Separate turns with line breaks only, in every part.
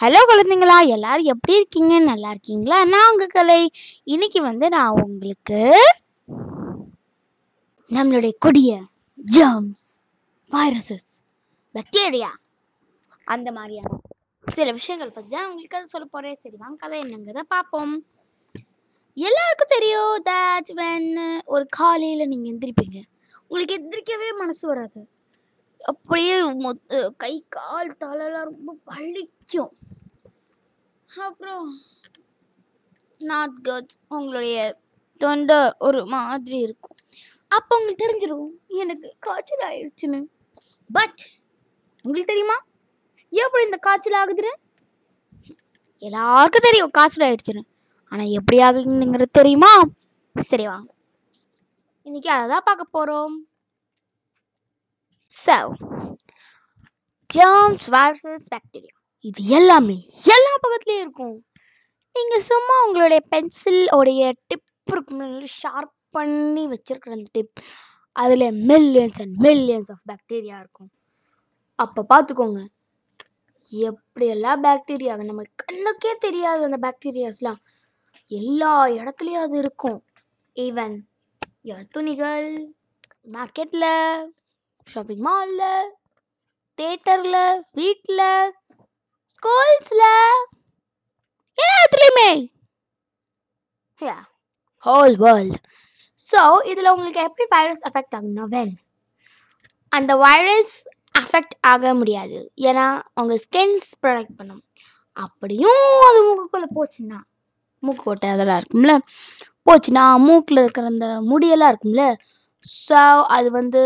Hello குழந்தைங்களா எல்லோரும் எப்படி இருக்கீங்க நல்லா இருக்கீங்களா நான் உங்கள் கலை இன்னைக்கு வந்து நான் உங்களுக்கு நம்மளுடைய கொடிய ஜம்ஸ் வைரஸஸ் பக்டீரியா அந்த மாதிரியான சில விஷயங்கள் பற்றி தான் உங்களுக்கு அதை சொல்ல போகிறேன் சரி வாங்க கதை என்னங்கிறத பார்ப்போம் எல்லாருக்கும் தெரியும் தட் வென் ஒரு காலையில் நீங்கள் எந்திரிப்பீங்க உங்களுக்கு எந்திரிக்கவே மனசு வராது அப்படியே மொத்த கை கால் தலைலாம் ரொம்ப வலிக்கும் அப்புறம் நாட்கட் உங்களுடைய தொண்டை ஒரு மாதிரி இருக்கும் அப்போ உங்களுக்கு தெரிஞ்சிடும் எனக்கு காய்ச்சல் ஆயிடுச்சுன்னு பட் உங்களுக்கு தெரியுமா எப்படி இந்த காய்ச்சல் ஆகுதுன்னு எல்லாருக்கும் தெரியும் காய்ச்சல் ஆயிடுச்சுன்னு ஆனால் எப்படி ஆகுதுங்கிறது தெரியுமா சரி வாங்க இன்னைக்கு அதை தான் பார்க்க போகிறோம் ஸோ ஜேம்ஸ் வைரஸஸ் பாக்டீரியா இது எல்லாமே எல்லா பக்கத்துலேயும் இருக்கும் நீங்கள் சும்மா உங்களுடைய பென்சில் உடைய டிப் இருக்கும் ஷார்ப் பண்ணி வச்சிருக்கிற அந்த டிப் அதில் millions and millions of bacteria இருக்கும் அப்போ பார்த்துக்கோங்க எப்படியெல்லாம் பேக்டீரியா நம்ம கண்ணுக்கே தெரியாது அந்த பேக்டீரியாஸ்லாம் எல்லா இடத்துலையும் அது இருக்கும் ஈவன் துணிகள் மார்க்கெட்டில் ஷாப்பிங் மாலில் தேட்டரில் வீட்டில் ஸ்கூல்ஸில் எல்லாத்துலேயுமே யா ஹோல் வேர்ல்ட் ஸோ இதில் உங்களுக்கு எப்படி வைரஸ் அஃபெக்ட் ஆகும்னா வென் அந்த வைரஸ் அஃபெக்ட் ஆக முடியாது ஏன்னா உங்கள் ஸ்கின்ஸ் ப்ரொடெக்ட் பண்ணும் அப்படியும் அது மூக்குக்குள்ளே போச்சுன்னா மூக்கு ஓட்டை அதெல்லாம் இருக்கும்ல போச்சுன்னா மூக்கில் இருக்கிற அந்த முடியெல்லாம் இருக்கும்ல ஸோ அது வந்து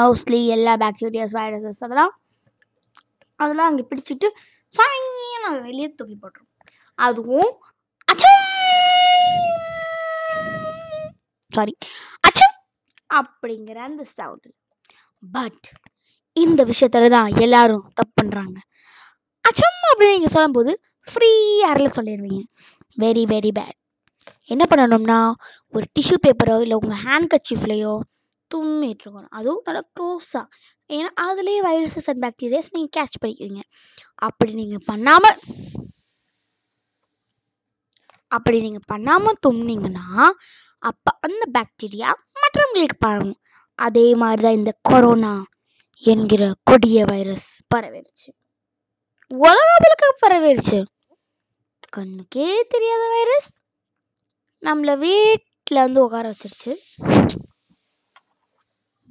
மோஸ்ட்லி எல்லா பாக்டீரியாஸ் வைரஸஸ் அதெல்லாம் அதெல்லாம் அங்கே பிடிச்சிட்டு ஃபைன் அதை வெளியே தூக்கி போட்டுரும் அதுவும் சாரி அச்சம் அப்படிங்கிற அந்த சவுண்டு பட் இந்த விஷயத்துல தான் எல்லாரும் தப்பு பண்ணுறாங்க அச்சம் அப்படின்னு நீங்கள் சொல்லும்போது ஃப்ரீ ஏரில் சொல்லிடுவீங்க வெரி வெரி பேட் என்ன பண்ணணும்னா ஒரு டிஷ்யூ பேப்பரோ இல்லை உங்கள் ஹேண்ட் கச்சிஃப்லேயோ தும்மிட்டு இருக்கணும் அதுவும் நல்லா க்ளோஸாக ஏன்னா அதுலேயே வைரஸஸ் அண்ட் பேக்டீரியாஸ் நீங்கள் கேட்ச் பண்ணிக்கிறீங்க அப்படி நீங்கள் பண்ணாமல் அப்படி நீங்கள் பண்ணாமல் தும்னிங்கன்னா அப்போ அந்த பாக்டீரியா மற்றவங்களுக்கு பரவும் அதே மாதிரி தான் இந்த கொரோனா என்கிற கொடிய வைரஸ் பரவிடுச்சு உலகளவுக்கு பரவிடுச்சு கண்ணுக்கே தெரியாத வைரஸ் நம்மளை வீட்டில் வந்து உட்கார வச்சிருச்சு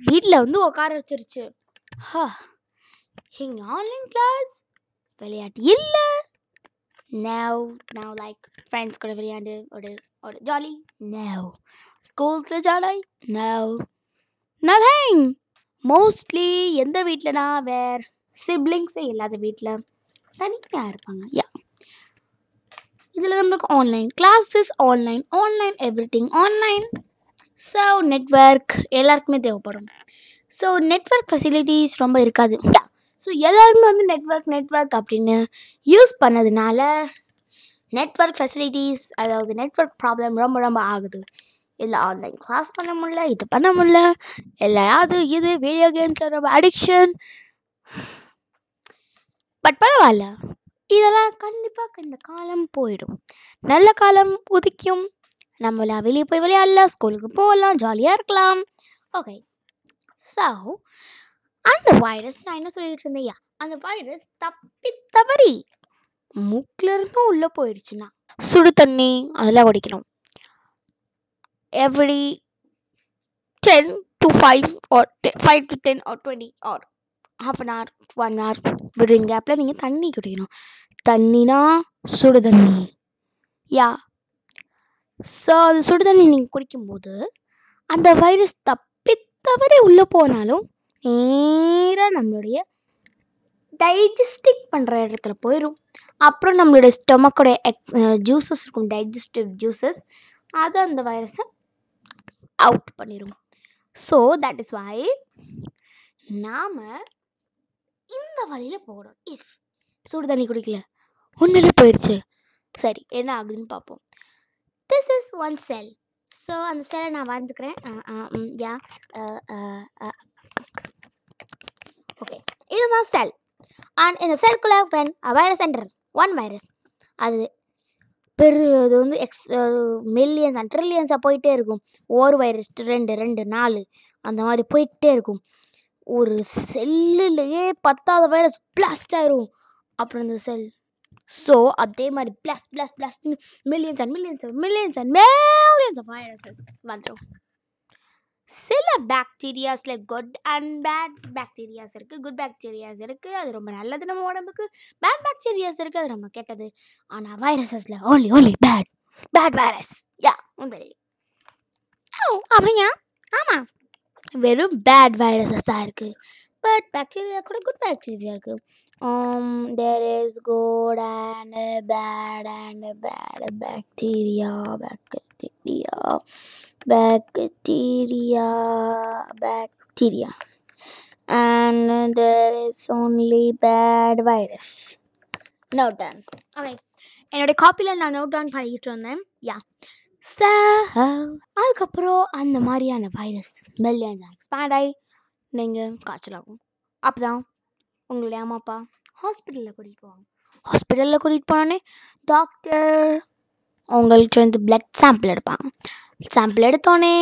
வீட்டில் வந்து உட்கார வச்சிருச்சு ஹா எங்கள் ஆன்லைன் கிளாஸ் விளையாட்டு இல்லை நேவ் நவ் லைக் ஃப்ரெண்ட்ஸ் கூட விளையாண்டு ஒரு ஒரு ஜாலி நேவ் ஸ்கூல்ஸில் ஜாலி நேவ் நவ் மோஸ்ட்லி எந்த வீட்டிலனா வேர் சிப்ளிங்ஸே இல்லாத வீட்டில் தனியாக இருப்பாங்க யா இதில் நம்மளுக்கு online classes online online everything online so network எல்லாருக்குமே தேவைப்படும் ஸோ நெட்ஒர்க் ஃபெசிலிட்டிஸ் ரொம்ப இருக்காது ஸோ எல்லோருமே வந்து நெட்ஒர்க் நெட்ஒர்க் அப்படின்னு யூஸ் பண்ணதுனால நெட்ஒர்க் ஃபெசிலிட்டிஸ் அதாவது நெட்ஒர்க் ப்ராப்ளம் ரொம்ப ரொம்ப ஆகுது இல்லை ஆன்லைன் கிளாஸ் பண்ண முடில இது பண்ண இல்லை அது இது வீடியோ கேம்ஸில் ரொம்ப அடிக்ஷன் பட் பரவாயில்ல இதெல்லாம் கண்டிப்பாக இந்த காலம் போயிடும் நல்ல காலம் உதிக்கும் நம்மளாம் வெளியே போய் விளையாடலாம் ஸ்கூலுக்கு போகலாம் ஜாலியாக இருக்கலாம் ஓகே ஸோ அந்த வைரஸ் நான் என்ன சொல்லிக்கிட்டு இருந்தேயா அந்த வைரஸ் தப்பி தவறி மூக்கிலருந்தும் உள்ளே போயிடுச்சுன்னா சுடு தண்ணி அதெல்லாம் குடிக்கணும் every ten to five or five to ten or twenty or half an hour one hour விடுங்க கேப்பில் நீங்கள் தண்ணி குடிக்கணும் தண்ணினா சுடு தண்ணி யா ஸோ அது சுடுதண்ணி நீங்கள் குடிக்கும்போது அந்த வைரஸ் தப்பி தவறி உள்ளே போனாலும் நேராக நம்மளுடைய டைஜஸ்டிக் பண்ணுற இடத்துல போயிடும் அப்புறம் நம்மளுடைய ஸ்டொமக்கோடைய எக் ஜூஸஸ் இருக்கும் டைஜஸ்டிவ் ஜூஸஸ் அதை அந்த வைரஸை அவுட் பண்ணிடும் ஸோ தட் இஸ் வை நாம் இந்த வழியில் போகணும் இஃப் சுடு தண்ணி குடிக்கல உண்மையிலே போயிடுச்சு சரி என்ன ஆகுதுன்னு பார்ப்போம் this is one cell so அந்த செல்லை நான் வரைஞ்சுக்கிறேன் யா ஓகே இதுதான் செல் அண்ட் இந்த செல்குள்ளே when virus enters one virus அது பெரு அது வந்து எக்ஸ் மில்லியன்ஸ் அண்ட் ட்ரில்லியன்ஸாக போயிட்டே இருக்கும் ஒரு வைரஸ் ரெண்டு ரெண்டு நாலு அந்த மாதிரி போயிட்டே இருக்கும் ஒரு செல்லுலேயே பத்தாவது வைரஸ் பிளாஸ்ட் ஆயிரும் அப்புறம் இந்த செல் ஸோ அதே மாதிரி plus plus plus millions and millions and millions and millions of viruses வந்துடும் சில bacterias like good and bad bacterias இருக்குது குட் பாக்டீரியாஸ் இருக்குது அது ரொம்ப நல்லது நம்ம உடம்புக்கு பேட் பாக்டீரியாஸ் இருக்குது அது ரொம்ப கெட்டது ஆனால் வைரஸஸில் only only bad bad virus yeah உண்மை அப்படியா ஆமாம் வெறும் பேட் வைரஸஸ் தான் இருக்குது but bacteria could good bacteria um there is good and bad and bad bacteria bacteria bacteria bacteria and there is only bad virus note done. okay என்னோட காப்பியில் நான் note down பண்ணிக்கிட்டு இருந்தேன் யா ஸோ அதுக்கப்புறம் அந்த மாதிரியான virus மெல்லியாக expand ஆகி நீங்கள் காய்ச்சலாகும் அப்போ தான் உங்களுடைய அம்மா அப்பா ஹாஸ்பிட்டலில் கூட்டிகிட்டு போவாங்க ஹாஸ்பிட்டலில் கூட்டிகிட்டு போனோடனே டாக்டர் அவங்களுக்கு வந்து பிளட் சாம்பிள் எடுப்பாங்க சாம்பிள் எடுத்தோடனே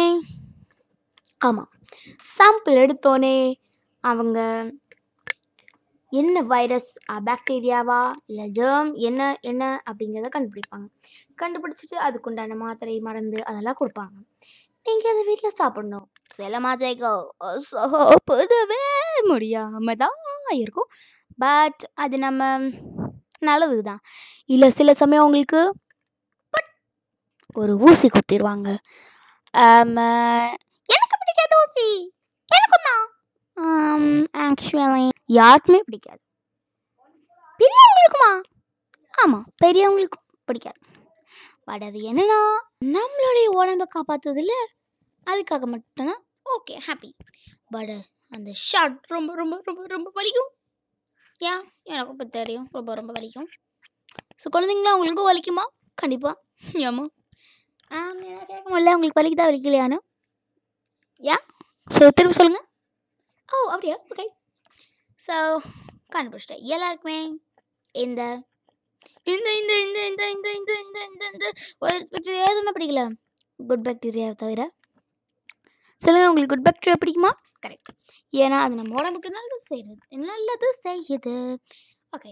ஆமாம் சாம்பிள் எடுத்தோடனே அவங்க என்ன வைரஸ் பாக்டீரியாவா இல்லை ஜேர்ம் என்ன என்ன அப்படிங்கிறத கண்டுபிடிப்பாங்க கண்டுபிடிச்சிட்டு அதுக்குண்டான மாத்திரை மருந்து அதெல்லாம் கொடுப்பாங்க எங்கேயாவது வீட்டில் சாப்பிடணும் சில மாதிரி புதுவே முடியாமல் தான் இருக்கும் பட் அது நம்ம நல்லது தான் இல்லை சில சமயம் உங்களுக்கு ஒரு ஊசி குத்திடுவாங்க எனக்கு பிடிக்காது ஊசி எனக்கும் தான் ஆக்சுவலி யாருக்குமே பிடிக்காது பெரியவங்களுக்குமா ஆமாம் பெரியவங்களுக்கும் பிடிக்காது பட் அது என்னன்னா நம்மளுடைய உடம்பை காப்பாற்றுறதுல அதுக்காக மட்டும்தான் ஓகே ஹாப்பி பட் அந்த ஷார்ட் ரொம்ப ரொம்ப ரொம்ப ரொம்ப வலிக்கும் யா எனக்கு இப்போ தெரியும் ரொம்ப ரொம்ப வலிக்கும் ஸோ குழந்தைங்களா உங்களுக்கும் வலிக்குமா கண்டிப்பாக ஏமா கேட்க முடியல உங்களுக்கு வலிக்குதா வலிக்கலையானு யா ஸோ திரும்ப சொல்லுங்கள் ஓ அப்படியா ஓகே ஸோ கண்டுபிடிச்சிட்டேன் எல்லாருக்குமே இந்த இந்த இந்த இந்த இந்த இந்த இந்த இந்த இந்த இந்த எதுவுமே பிடிக்கல குட் பாக்டீரியாவை தவிர சொல்லுங்கள் உங்களுக்கு குட் பாக்டீரியா பிடிக்குமா கரெக்ட் ஏன்னா அது நம்ம உடம்புக்கு நல்லது செய்யுது நல்லது செய்யுது ஓகே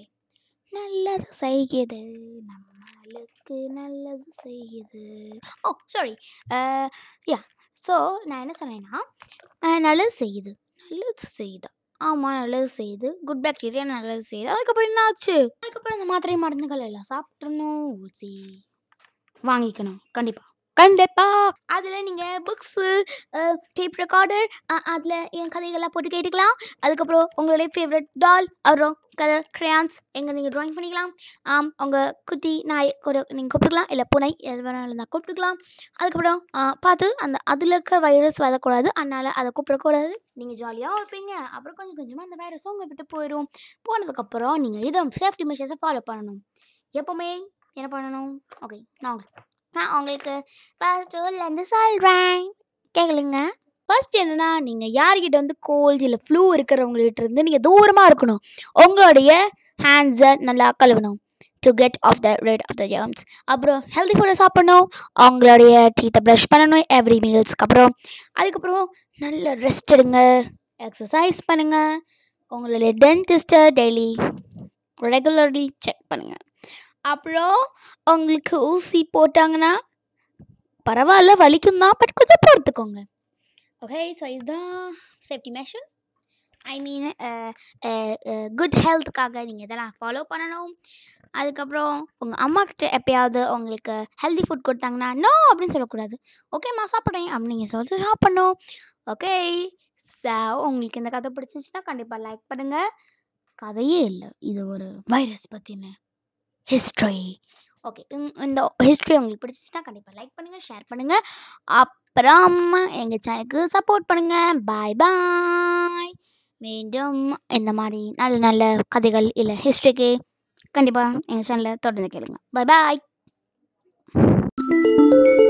நல்லது செய்யுது நம்மளுக்கு நல்லது செய்யுது ஓ சாரி யா ஸோ நான் என்ன சொன்னேன்னா நல்லது செய்யுது நல்லது செய்யுதா ஆமாம் நல்லது செய்யுது குட் பாக்டீரியா நல்லது செய்யுது அதுக்கப்புறம் என்ன ஆச்சு அதுக்கப்புறம் இந்த மாத்திரை மருந்துகள் எல்லாம் சாப்பிட்ணும் ஊசி வாங்கிக்கணும் கண்டிப்பாக கண்டிப்பாக அதில் நீங்கள் புக்ஸு டேப் ரெக்கார்டர் அதில் என் கதைகள்லாம் போட்டு கேட்டுக்கலாம் அதுக்கப்புறம் உங்களுடைய ஃபேவரட் டால் அப்புறம் கலர் க்ரையான்ஸ் எங்கே நீங்கள் ட்ராயிங் பண்ணிக்கலாம் உங்கள் குட்டி நாய் கூட நீங்கள் கூப்பிட்டுக்கலாம் இல்லை புனை எது வேணாலும் இருந்தால் கூப்பிட்டுக்கலாம் அதுக்கப்புறம் பார்த்து அந்த அதில் இருக்கிற வைரஸ் வரக்கூடாது அதனால் அதை கூப்பிடக்கூடாது நீங்கள் ஜாலியாக இருப்பீங்க அப்புறம் கொஞ்சம் கொஞ்சமாக அந்த வைரஸும் உங்கள் விட்டு போயிடும் போனதுக்கப்புறம் நீங்கள் இதை சேஃப்டி மெஷர்ஸை ஃபாலோ பண்ணணும் எப்போவுமே என்ன பண்ணணும் ஓகே நான் உங்களுக்கு நான் உங்களுக்கு ஃபர்ஸ்ட் ரூல்லேருந்து சொல்கிறேன் கேட்கலுங்க ஃபர்ஸ்ட் என்னென்னா நீங்கள் யார்கிட்ட வந்து கோல்ஸ் இல்லை ஃப்ளூ இருக்கிறவங்கள்ட்ட இருந்து நீங்கள் தூரமாக இருக்கணும் உங்களுடைய ஹேண்ட்ஸை நல்லா கழுவணும் to get off the rid of the germs அப்புறம் ஹெல்தி ஃபுட்டை சாப்பிடணும் அவங்களுடைய டீத்தை ப்ரஷ் பண்ணணும் எவ்ரி மீல்ஸ்க்கு அப்புறம் அதுக்கப்புறம் நல்ல ரெஸ்ட் எடுங்க எக்ஸசைஸ் பண்ணுங்கள் உங்களுடைய டென்டிஸ்ட்டை டெய்லி ரெகுலர்லி செக் பண்ணுங்கள் அப்புறம் உங்களுக்கு ஊசி போட்டாங்கன்னா பரவாயில்ல வலிக்கும் தான் பட் கொஞ்சம் பொறுத்துக்கோங்க ஓகே ஸோ இதுதான் safety measures I mean good ஹெல்த்துக்காக நீங்கள் இதெல்லாம் ஃபாலோ பண்ணணும் அதுக்கப்புறம் உங்கள் அம்மாக்கிட்ட எப்பயாவது உங்களுக்கு ஹெல்தி ஃபுட் கொடுத்தாங்கன்னா நோ அப்படின்னு சொல்லக்கூடாது ஓகேம்மா சாப்பிட்றேன் அப்படின்னு நீங்கள் சொல்லி சாப்பிட்ணும் ஓகே ஸோ உங்களுக்கு இந்த கதை பிடிச்சிருந்துச்சுன்னா கண்டிப்பாக லைக் பண்ணுங்கள் கதையே இல்லை இது ஒரு வைரஸ் பற்றின ஹிஸ்ட்ரி ஓகே இந்த ஹிஸ்ட்ரி உங்களுக்கு பிடிச்சிச்சின்னா கண்டிப்பாக லைக் பண்ணுங்கள் ஷேர் பண்ணுங்கள் அப்புறம் எங்கள் சேனலுக்கு சப்போர்ட் பண்ணுங்கள் பாய் பாய் மீண்டும் இந்த மாதிரி நல்ல நல்ல கதைகள் இல்லை ஹிஸ்ட்ரிக்கு கண்டிப்பாக எங்கள் சேனலில் தொடர்ந்து கேளுங்க பாய் பாய்